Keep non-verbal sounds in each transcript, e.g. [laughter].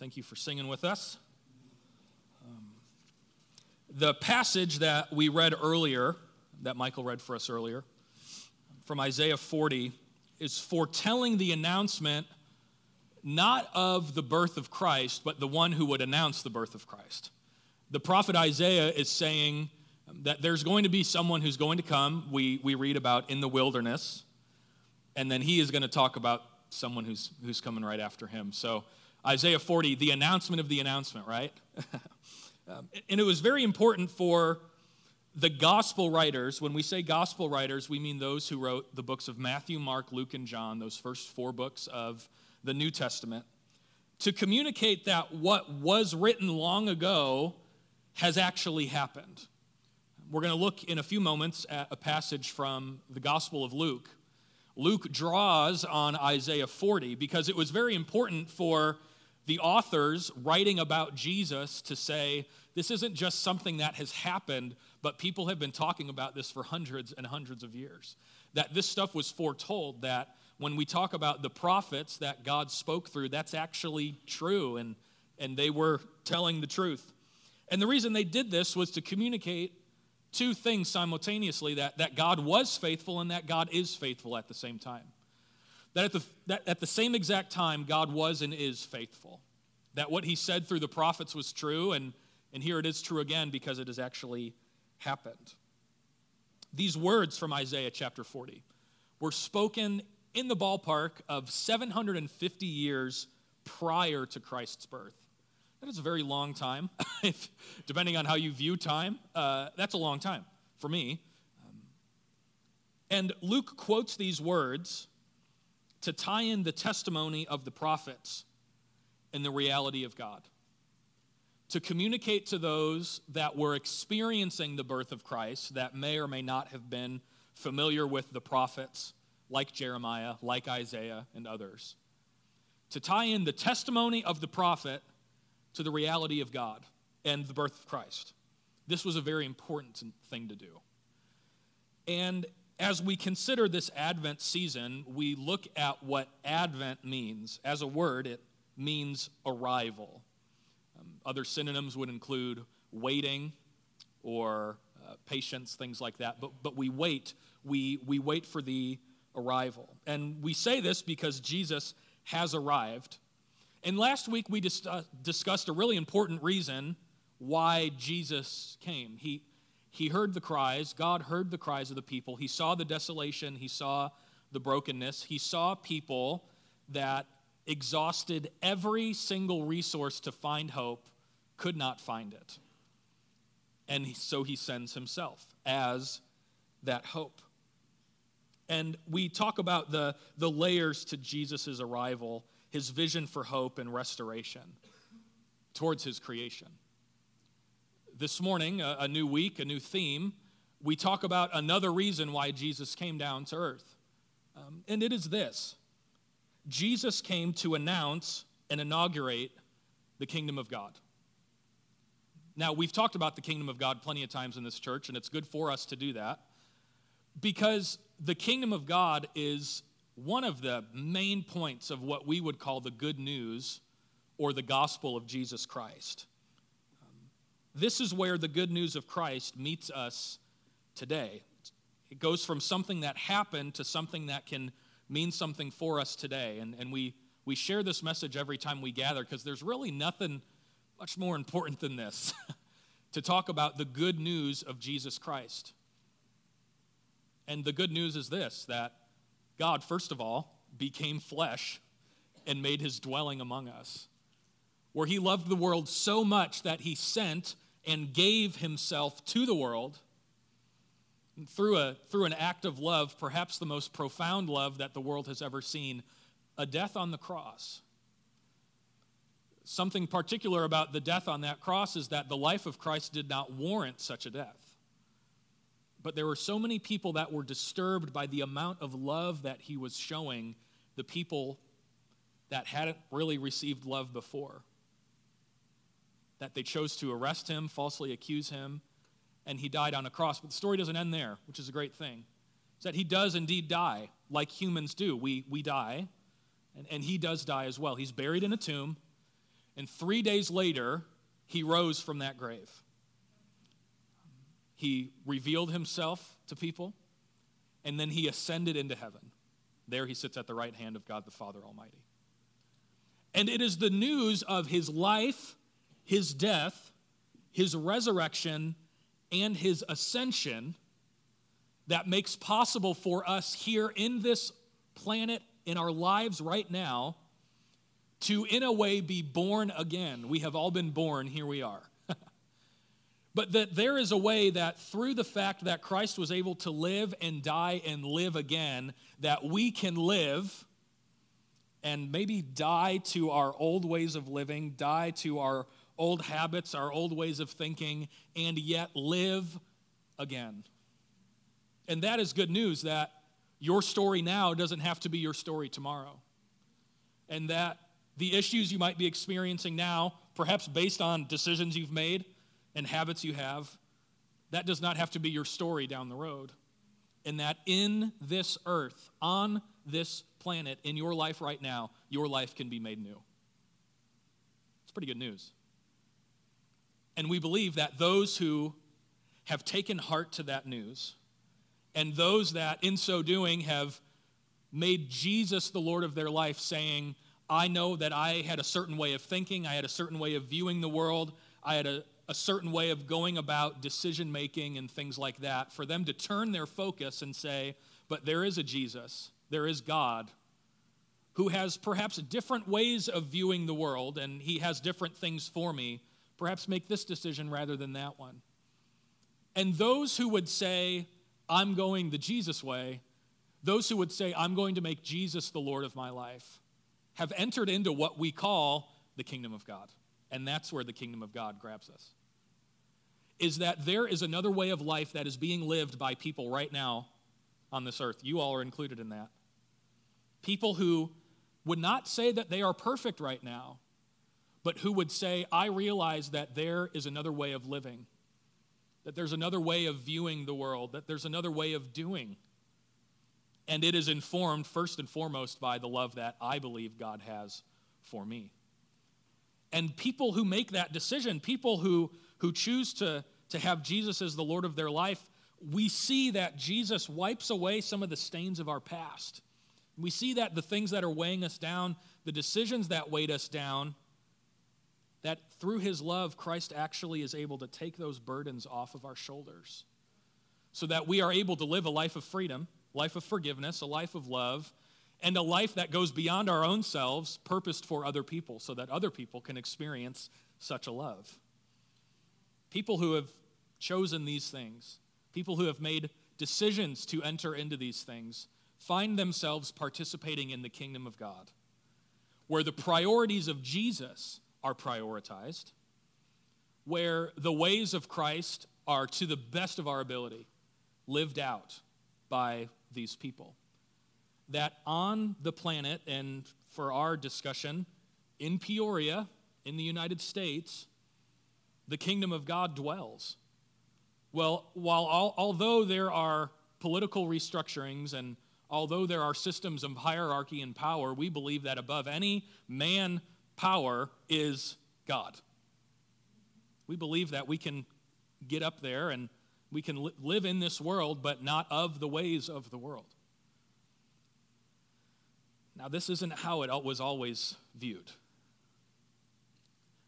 Thank you for singing with us. Um, the passage that we read earlier, that Michael read for us earlier, from Isaiah 40, is foretelling the announcement not of the birth of Christ, but the one who would announce the birth of Christ. The prophet Isaiah is saying that there's going to be someone who's going to come, we, we read about in the wilderness, and then he is going to talk about someone who's, who's coming right after him. So, Isaiah 40, the announcement of the announcement, right? [laughs] um, and it was very important for the gospel writers. When we say gospel writers, we mean those who wrote the books of Matthew, Mark, Luke, and John, those first four books of the New Testament, to communicate that what was written long ago has actually happened. We're going to look in a few moments at a passage from the Gospel of Luke. Luke draws on Isaiah 40 because it was very important for the authors writing about Jesus to say, this isn't just something that has happened, but people have been talking about this for hundreds and hundreds of years. That this stuff was foretold, that when we talk about the prophets that God spoke through, that's actually true, and, and they were telling the truth. And the reason they did this was to communicate two things simultaneously that, that God was faithful and that God is faithful at the same time. That at, the, that at the same exact time, God was and is faithful. That what he said through the prophets was true, and, and here it is true again because it has actually happened. These words from Isaiah chapter 40 were spoken in the ballpark of 750 years prior to Christ's birth. That is a very long time. [laughs] if, depending on how you view time, uh, that's a long time for me. Um, and Luke quotes these words to tie in the testimony of the prophets and the reality of God. To communicate to those that were experiencing the birth of Christ, that may or may not have been familiar with the prophets, like Jeremiah, like Isaiah, and others. To tie in the testimony of the prophet to the reality of God and the birth of Christ. This was a very important thing to do. And as we consider this Advent season, we look at what Advent means. As a word, it means arrival. Um, other synonyms would include waiting or uh, patience, things like that. But, but we wait. We, we wait for the arrival. And we say this because Jesus has arrived. And last week we dis- uh, discussed a really important reason why Jesus came. He, he heard the cries, God heard the cries of the people. He saw the desolation, he saw the brokenness, he saw people that exhausted every single resource to find hope, could not find it. And so he sends himself as that hope. And we talk about the, the layers to Jesus' arrival, his vision for hope and restoration towards his creation this morning, a, a, new week, a new theme, we talk about another reason why Jesus came down to earth. Um, and it is this Jesus came to announce and inaugurate the kingdom of God. Now, we've talked about the kingdom of God plenty of times in this church, and it's good for us to do that because the kingdom of God is one of the main points of what we would call the good news or the gospel of Jesus Christ. This is where the good news of Christ meets us today. It goes from something that happened to something that can mean something for us today. And, and we, we share this message every time we gather because there's really nothing much more important than this [laughs] to talk about the good news of Jesus Christ. And the good news is this that God, first of all, became flesh and made his dwelling among us where he loved the world so much that he sent and gave himself to the world through, a, through an act of love, perhaps the most profound love that the world has ever seen a death on the cross. Something particular about the death on that cross is that the life of Christ did not warrant such a death. But there were so many people that were disturbed by the amount of love that he was showing the people that hadn't really received love before that they chose to arrest him, falsely accuse him, and he died on a cross. But the story doesn't end there, which is a great thing. It's that he does indeed die, like humans do. We, we die, and, and he does die as well. He's buried in a tomb, And three days later, he rose from that grave. He revealed himself to people, and then he ascended into heaven. There he sits at the right hand of God the Father Almighty. And it is the news of his life, his death, his resurrection, and his ascension that makes possible for us here in this planet, in our lives right now, to, in a way, be born again. We have all been born, here we are. [laughs] but that there is a way that through the fact that Christ was able to live and die and live again, that we can live and maybe die to our old ways of living, die to our old habits, our old ways of thinking, and yet live again. And that is good news that your story now doesn't have to be your story tomorrow. And that the issues you might be experiencing now, perhaps based on decisions you've made and habits you have, that does not have to be your story down the road. And that in this earth, on this planet, in your life right now, your life can be made new. It's pretty good news. And we believe that those who have taken heart to that news, and those that in so doing have made Jesus the Lord of their life, saying, I know that I had a certain way of thinking, I had a certain way of viewing the world, I had a, a certain way of going about decision making and things like that. For them to turn their focus and say, But there is a Jesus, there is God, who has perhaps different ways of viewing the world, and he has different things for me. Perhaps make this decision rather than that one. And those who would say, I'm going the Jesus way, those who would say, I'm going to make Jesus the Lord of my life, have entered into what we call the kingdom of God. And that's where the kingdom of God grabs us. Is that there is another way of life that is being lived by people right now on this earth. You all are included in that. People who would not say that they are perfect right now, but who would say, I realize that there is another way of living that there's another way of viewing the world, that there's another way of doing. And it is informed first and foremost by the love that I believe God has for me. And people who make that decision, people who, who choose to, to have Jesus as the Lord of their life, we see that Jesus wipes away some of the stains of our past. We see that the things that are weighing us down, the decisions that weighed us down, that through his love, Christ actually is able to take those burdens off of our shoulders so that we are able to live a life of freedom, life of forgiveness, a life of love, and a life that goes beyond our own selves, purposed for other people, so that other people can experience such a love. People who have chosen these things, people who have made decisions to enter into these things, find themselves participating in the kingdom of God, where the priorities of Jesus are prioritized, where the ways of Christ are, to the best of our ability, lived out by these people. That on the planet, and for our discussion, in Peoria, in the United States, the kingdom of God dwells. Well, while all, although there are political restructurings and although there are systems of hierarchy and power, we believe that above any man power is God. We believe that we can get up there and we can li- live in this world, but not of the ways of the world. Now, this isn't how it was always viewed.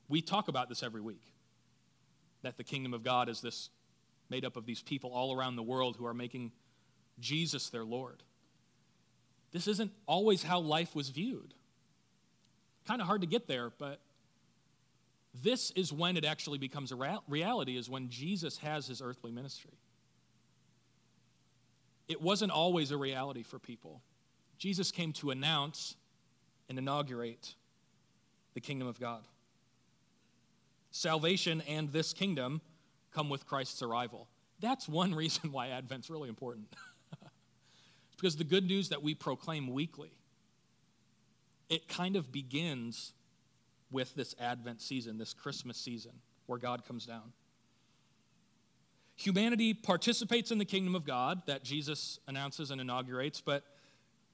We talk about this every week that the kingdom of God is this made up of these people all around the world who are making Jesus their Lord. This isn't always how life was viewed. Kind of hard to get there, but this is when it actually becomes a reality, is when Jesus has his earthly ministry. It wasn't always a reality for people. Jesus came to announce and inaugurate the kingdom of God. Salvation and this kingdom come with Christ's arrival. That's one [laughs] reason why Advent's really important. [laughs] it's because the good news that we proclaim weekly it kind of begins with this Advent season, this Christmas season, where God comes down. Humanity participates in the kingdom of God that Jesus announces and inaugurates, but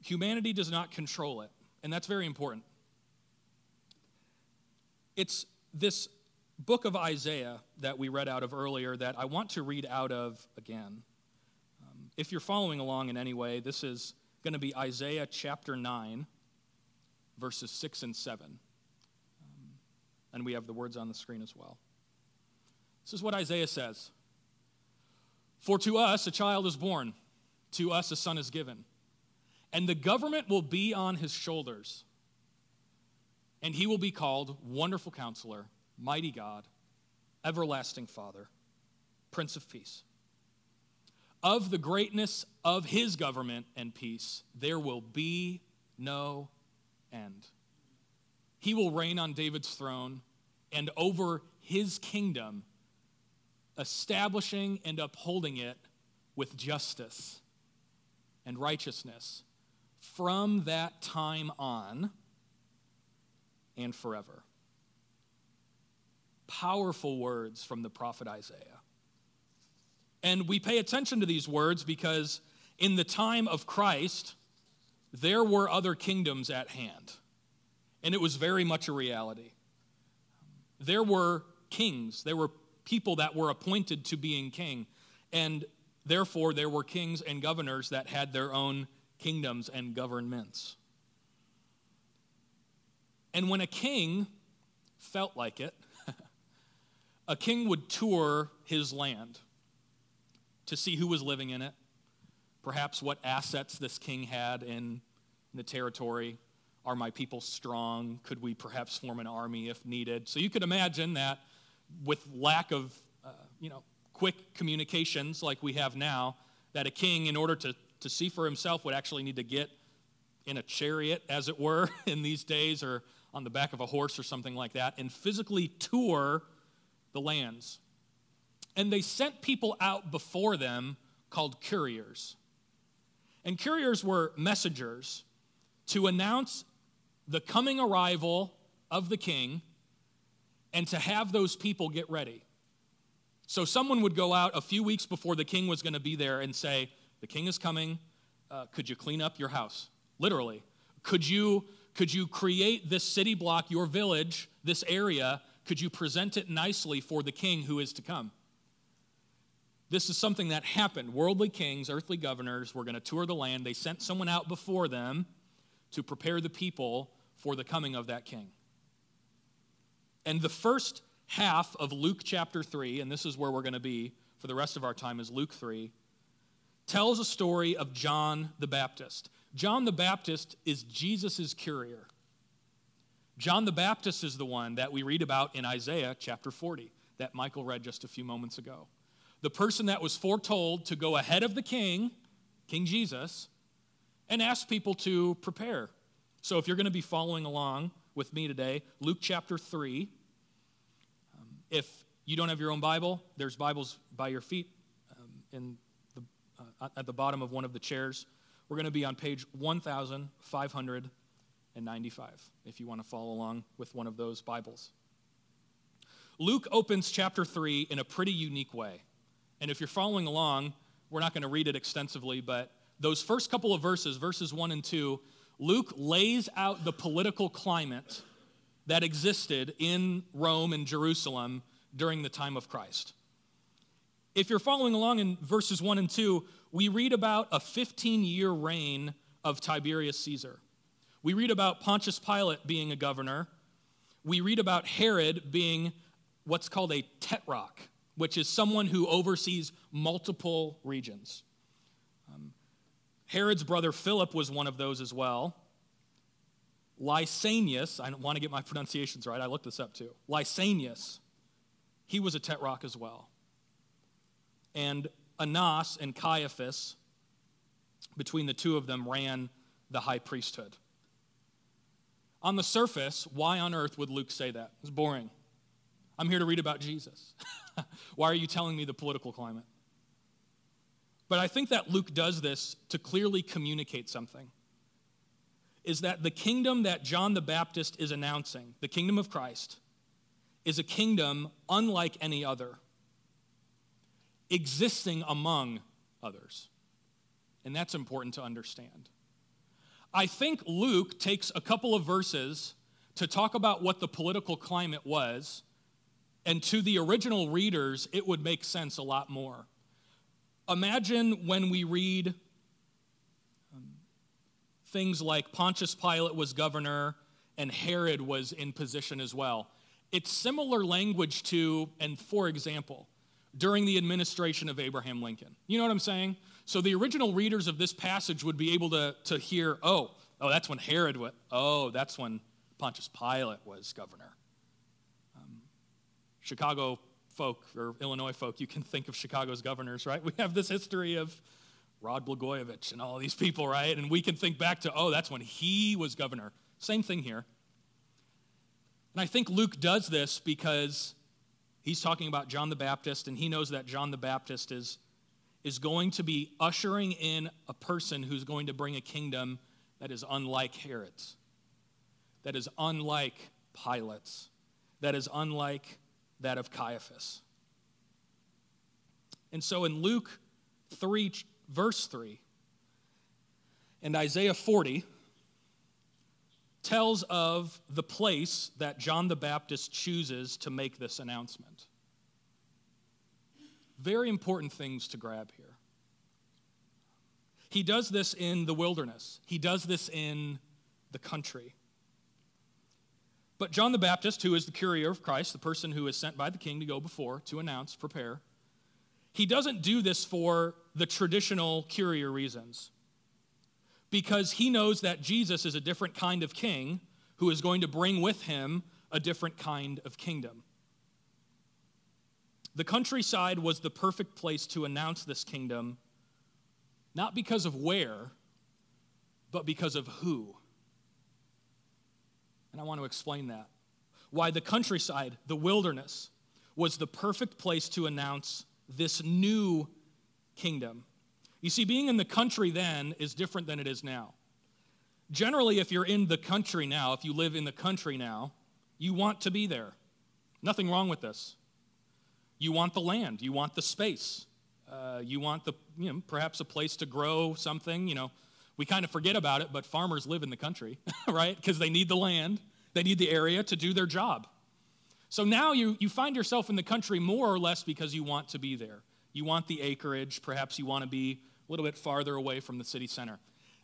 humanity does not control it. And that's very important. it's this book of Isaiah that we read out of earlier that I want to read out of again. Um, if you're following along in any way, this is going to be Isaiah chapter 9, verses 6 and 7. Um, and we have the words on the screen as well. This is what Isaiah says For to us a child is born, to us a son is given, and the government will be on his shoulders, and he will be called Wonderful Counselor, Mighty God, Everlasting Father, Prince of Peace. Of the greatness of his government and peace, there will be no end. He will reign on David's throne and over his kingdom establishing and upholding it with justice and righteousness from that time on and forever. Powerful words from the prophet Isaiah. And we pay attention to these words because in the time of Christ, there were other kingdoms at hand. And it was very much a reality. There were kings, there were people that were appointed to being king. And therefore, there were kings and governors that had their own kingdoms and governments. And when a king felt like it, [laughs] a king would tour his land to see who was living in it, perhaps what assets this king had in the territory. Are my people strong? Could we perhaps form an army if needed? So you could imagine that with lack of, uh, you know, quick communications like we have now, that a king, in order to, to see for himself, would actually need to get in a chariot, as it were, [laughs] in these days, or on the back of a horse or something like that, and physically tour the lands. And they sent people out before them called couriers. And couriers were messengers to announce the coming arrival of the king and to have those people get ready. So someone would go out a few weeks before the king was going to be there and say, The king is coming. Uh, could you clean up your house? Literally. Could you, could you create this city block, your village, this area? Could you present it nicely for the king who is to come? This is something that happened. Worldly kings, earthly governors were going to tour the land. They sent someone out before them to prepare the people for the coming of that king. And the first half of Luke chapter 3, and this is where we're going to be for the rest of our time, is Luke 3, tells a story of John the Baptist. John the Baptist is Jesus' courier. John the Baptist is the one that we read about in Isaiah chapter 40 that Michael read just a few moments ago. The person that was foretold to go ahead of the king, King Jesus, and ask people to prepare. So if you're going to be following along with me today, Luke chapter 3, if you don't have your own Bible, there's Bibles by your feet um, in the, uh, at the bottom of one of the chairs. We're going to be on page 1595 if you want to follow along with one of those Bibles. Luke opens chapter 3 in a pretty unique way. And if you're following along, we're not going to read it extensively, but those first couple of verses, verses 1 and 2, Luke lays out the political climate that existed in Rome and Jerusalem during the time of Christ. If you're following along in verses 1 and 2, we read about a 15 year reign of Tiberius Caesar. We read about Pontius Pilate being a governor. We read about Herod being what's called a tetrarch, which is someone who oversees multiple regions. Um, Herod's brother Philip was one of those as well. Lysanias, I don't want to get my [laughs] pronunciations right, I looked this up too. Lysanias, he was a tetrarch as well. And Annas and Caiaphas, between the two of them, ran the high priesthood. On the surface, why on earth would Luke say that? It's boring. I'm here to read about Jesus. [laughs] why are you telling me the political climate? But I think that Luke does this to clearly communicate something is that the kingdom that John the Baptist is announcing, the kingdom of Christ, is a kingdom unlike any other, existing among others. And that's important to understand. I think Luke takes a couple of verses to talk about what the political climate was, and to the original readers, it would make sense a lot more. Imagine when we read um, things like Pontius Pilate was governor and Herod was in position as well. It's similar language to, and for example, during the administration of Abraham Lincoln. You know what I'm saying? So the original readers of this passage would be able to, to hear, oh, oh, that's when Herod was, oh, that's when Pontius Pilate was governor. Chicago folk or Illinois folk, you can think of Chicago's governors, right? [laughs] We have this history of Rod Blagojevich and all these people, right? And we can think back to, oh, that's when he was governor. Same thing here. And I think Luke does this because he's talking about John the Baptist, and he knows that John the Baptist is, is going to be ushering in a person who's going to bring a kingdom that is unlike Herod's, that is unlike Pilate's, that is unlike that of Caiaphas. And so in Luke 3, verse 3, and Isaiah 40, tells of the place that John the Baptist chooses to make this announcement. Very important things to grab here. He does this in the wilderness, he does this in the country. But John the Baptist, who is the courier of Christ, the person who is sent by the king to go before, to announce, prepare, he doesn't do this for the traditional courier reasons because he knows that Jesus is a different kind of king who is going to bring with him a different kind of kingdom. The countryside was the perfect place to announce this kingdom, not because of where, but because of who. And I want to explain that. Why the countryside, the wilderness, was the perfect place to announce this new kingdom. You see, being in the country then is different than it is now. Generally, if you're in the country now, if you live in the country now, you want to be there. Nothing wrong with this. You want the land, you want the space, uh, you want the, you know, perhaps a place to grow something. You know, we kind of forget about it, but farmers live in the country, [laughs] right? Because they need the land, they need the area to do their job. So now you, you find yourself in the country more or less because you want to be there. You want the acreage, perhaps you want to be a little bit farther away from the city center.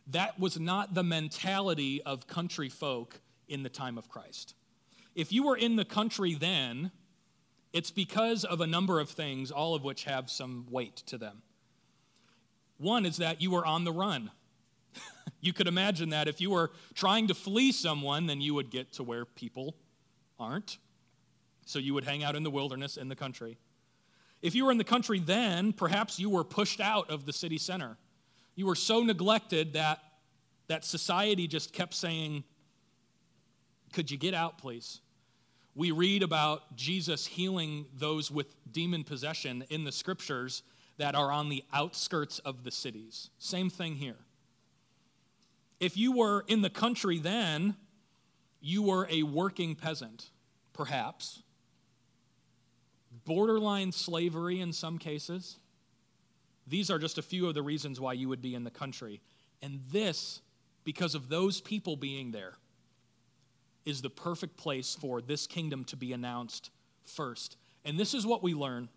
That was not the mentality of country folk in the time of Christ. If you were in the country then, it's because of a number of things, all of which have some weight to them. One is that you were on the run. [laughs] you could imagine that if you were trying to flee someone, then you would get to where people aren't. So you would hang out in the wilderness in the country. If you were in the country then, perhaps you were pushed out of the city center. You were so neglected that, that society just kept saying, Could you get out, please? We read about Jesus healing those with demon possession in the scriptures that are on the outskirts of the cities. Same thing here. If you were in the country then, you were a working peasant, perhaps borderline slavery in some cases. These are just a few of the reasons why you would be in the country. And this, because of those people being there, is the perfect place for this kingdom to be announced first. And this is what we learn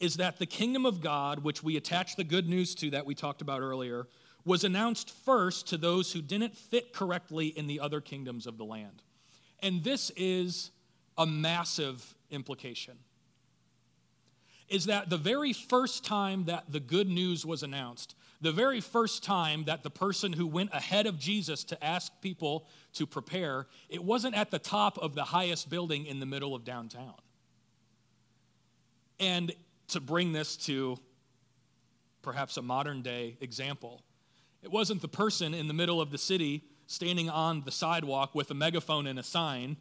is that the kingdom of God, which we attach the good news to that we talked about earlier, was announced first to those who didn't fit correctly in the other kingdoms of the land. And this is a massive implication is that the very first time that the good news was announced, the very first time that the person who went ahead of Jesus to ask people to prepare, it wasn't at the top of the highest building in the middle of downtown. And to bring this to perhaps a modern day example, it wasn't the person in the middle of the city standing on the sidewalk with a megaphone and a sign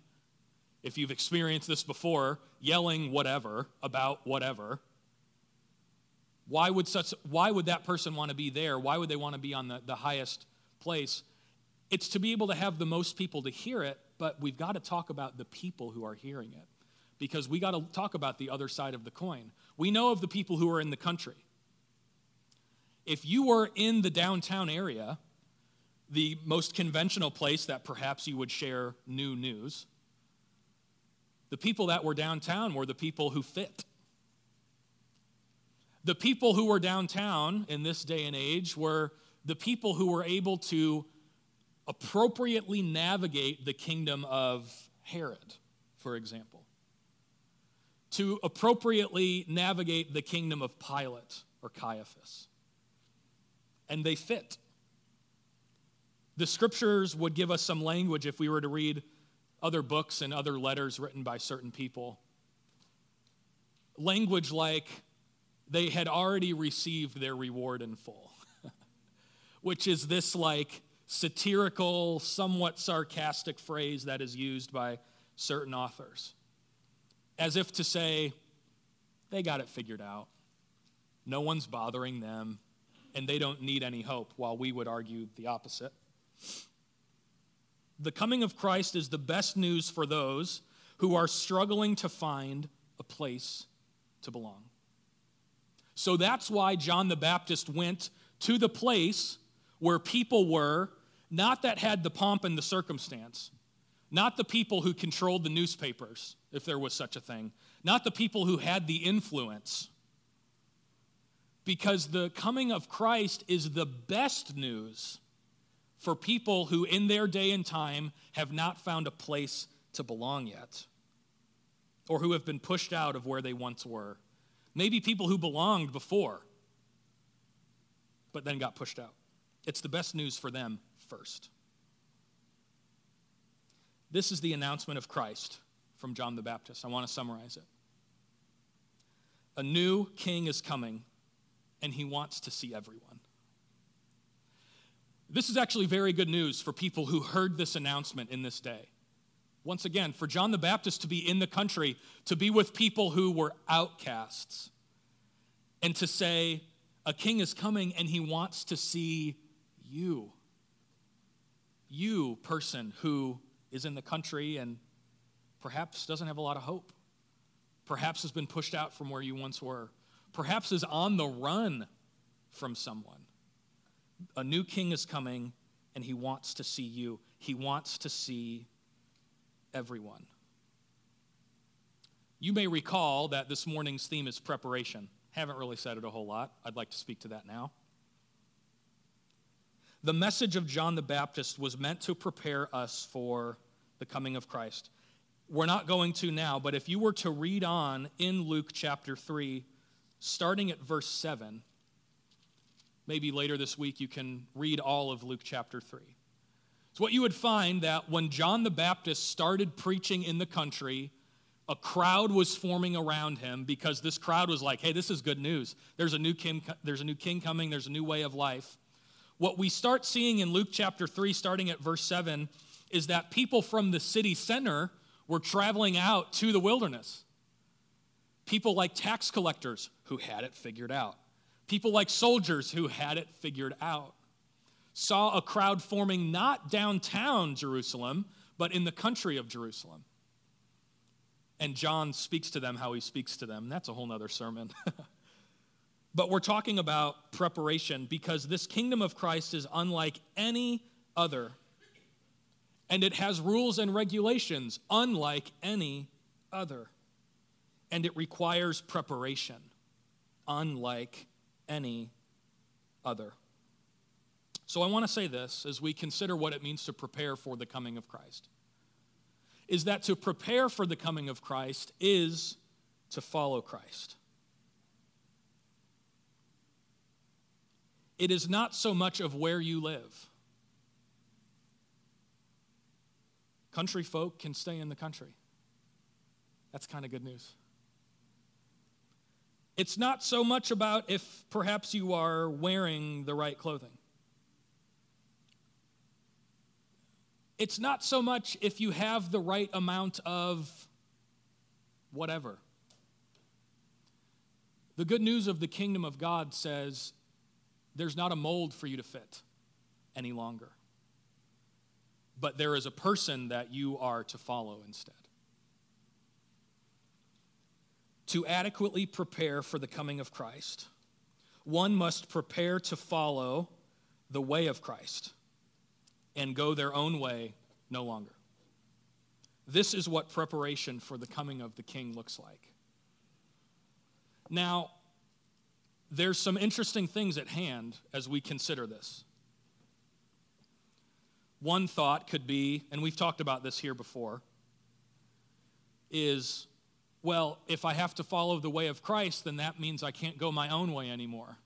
if you've experienced this before, yelling whatever about whatever. Why would, such, why would that person want to be there? Why would they want to be on the, the highest place? It's to be able to have the most people to hear it, but we've got to talk about the people who are hearing it because we got to talk about the other side of the coin. We know of the people who are in the country. If you were in the downtown area, the most conventional place that perhaps you would share new news. The people that were downtown were the people who fit. The people who were downtown in this day and age were the people who were able to appropriately navigate the kingdom of Herod, for example, to appropriately navigate the kingdom of Pilate or Caiaphas. And they fit. The scriptures would give us some language if we were to read other books and other letters written by certain people. Language like they had already received their reward in full, [laughs] which is this like satirical, somewhat sarcastic phrase that is used by certain authors, as if to say, they got it figured out. No one's bothering them, and they don't need any hope, while we would argue the opposite. The coming of Christ is the best news for those who are struggling to find a place to belong. So that's why John the Baptist went to the place where people were not that had the pomp and the circumstance, not the people who controlled the newspapers, if there was such a thing, not the people who had the influence. Because the coming of Christ is the best news for people who, in their day and time, have not found a place to belong yet, or who have been pushed out of where they once were. Maybe people who belonged before, but then got pushed out. It's the best news for them first. This is the announcement of Christ from John the Baptist. I want to summarize it. A new king is coming, and he wants to see everyone. This is actually very good news for people who heard this announcement in this day. Once again, for John the Baptist to be in the country, to be with people who were outcasts, and to say, A king is coming and he wants to see you you, person who is in the country and perhaps doesn't have a lot of hope, perhaps has been pushed out from where you once were, perhaps is on the run from someone. A new king is coming and he wants to see you, he wants to see everyone. You may recall that this morning's theme is preparation. Haven't really said it a whole lot. I'd like to speak to that now. The message of John the Baptist was meant to prepare us for the coming of Christ. We're not going to now, but if you were to read on in Luke chapter 3, starting at verse 7, maybe later this week you can read all of Luke chapter 3. So, what you would find that when John the Baptist started preaching in the country, a crowd was forming around him because this crowd was like, hey, this is good news. There's a new king, there's a new king coming, there's a new way of life. What we start seeing in Luke chapter 3, starting at verse 7, is that people from the city center were traveling out to the wilderness. People like tax collectors who had it figured out, people like soldiers who had it figured out, saw a crowd forming not downtown Jerusalem, but in the country of Jerusalem. And John speaks to them how he speaks to them. That's a whole nother sermon. [laughs] But we're talking about preparation because this kingdom of Christ is unlike any other. And it has rules and regulations unlike any other. And it requires preparation unlike any other. So I want to say this as we consider what it means to prepare for the coming of Christ. Is that to prepare for the coming of Christ is to follow Christ. It is not so much of where you live. Country folk can stay in the country. That's kind of good news. It's not so much about if perhaps you are wearing the right clothing. It's not so much if you have the right amount of whatever. The good news of the kingdom of God says there's not a mold for you to fit any longer. But there is a person that you are to follow instead. To adequately prepare for the coming of Christ, one must prepare to follow the way of Christ. and go their own way no longer. This is what preparation for the coming of the king looks like. Now, there's some interesting things at hand as we consider this. One thought could be, and we've talked about this here before, is well, if I have to follow the way of Christ, then that means I can't go my own way anymore.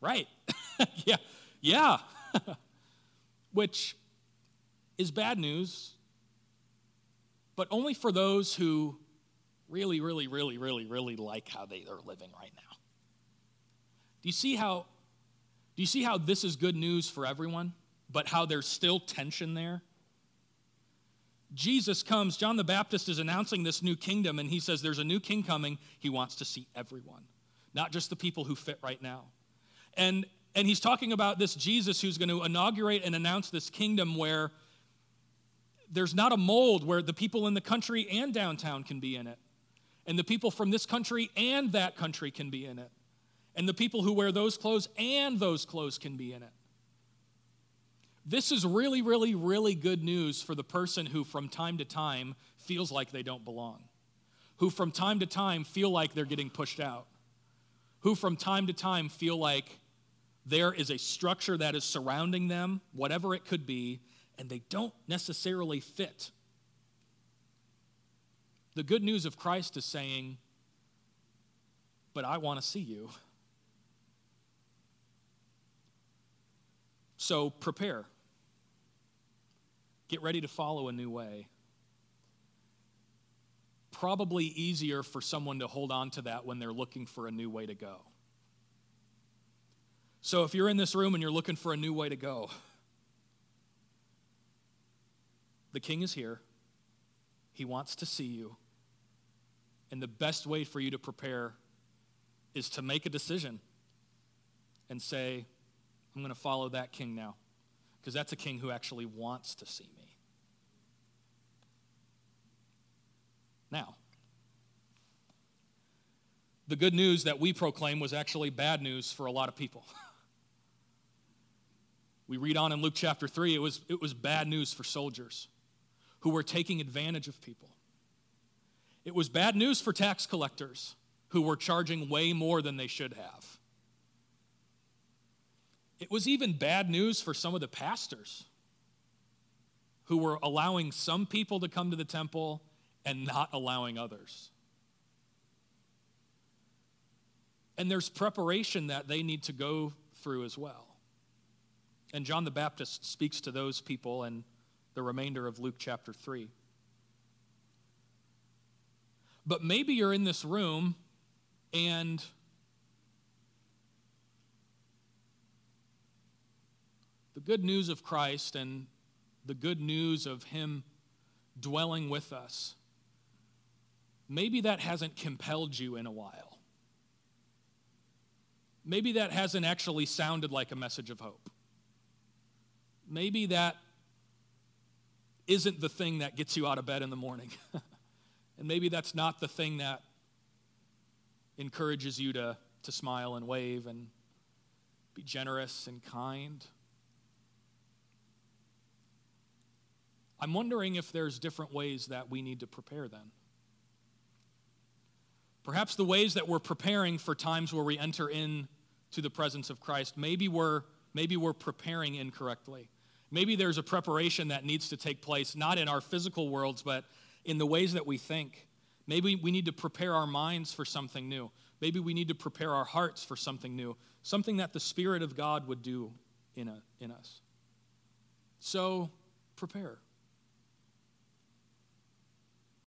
Right. [laughs] yeah. Yeah. [laughs] Which is bad news, but only for those who really, really, really, really, really like how they are living right now. Do you see how do you see how this is good news for everyone, but how there's still tension there? Jesus comes, John the Baptist is announcing this new kingdom, and he says there's a new king coming. He wants to see everyone, not just the people who fit right now. And, and he's talking about this Jesus who's going to inaugurate and announce this kingdom where there's not a mold where the people in the country and downtown can be in it, and the people from this country and that country can be in it, and the people who wear those clothes and those clothes can be in it. This is really, really, really good news for the person who, from time to time, feels like they don't belong, who, from time to time, feel like they're getting pushed out, who, from time to time, feel like there is a structure that is surrounding them, whatever it could be, and they don't necessarily fit. The good news of Christ is saying, But I want to see you. So prepare. Get ready to follow a new way. Probably easier for someone to hold on to that when they're looking for a new way to go. So if you're in this room and you're looking for a new way to go, the king is here. He wants to see you. And the best way for you to prepare is to make a decision and say, I'm going to follow that king now. Because that's a king who actually wants to see me. Now, the good news that we proclaim was actually bad news for a lot of people. [laughs] we read on in Luke chapter 3, it was, it was bad news for soldiers who were taking advantage of people. It was bad news for tax collectors who were charging way more than they should have. It was even bad news for some of the pastors who were allowing some people to come to the temple and not allowing others. And there's preparation that they need to go through as well. And John the Baptist speaks to those people in the remainder of Luke chapter 3. But maybe you're in this room and the good news of Christ and the good news of Him dwelling with us maybe that hasn't compelled you in a while. Maybe that hasn't actually sounded like a message of hope. Maybe that isn't the thing that gets you out of bed in the morning. [laughs] and maybe that's not the thing that encourages you to, to smile and wave and be generous and kind. I'm wondering if there's different ways that we need to prepare then. Perhaps the ways that we're preparing for times where we enter into the presence of Christ, maybe we're, maybe we're preparing incorrectly. Maybe there's a preparation that needs to take place, not in our physical worlds, but in the ways that we think. Maybe we need to prepare our minds for something new. Maybe we need to prepare our hearts for something new, something that the Spirit of God would do in, a, in us. So, prepare.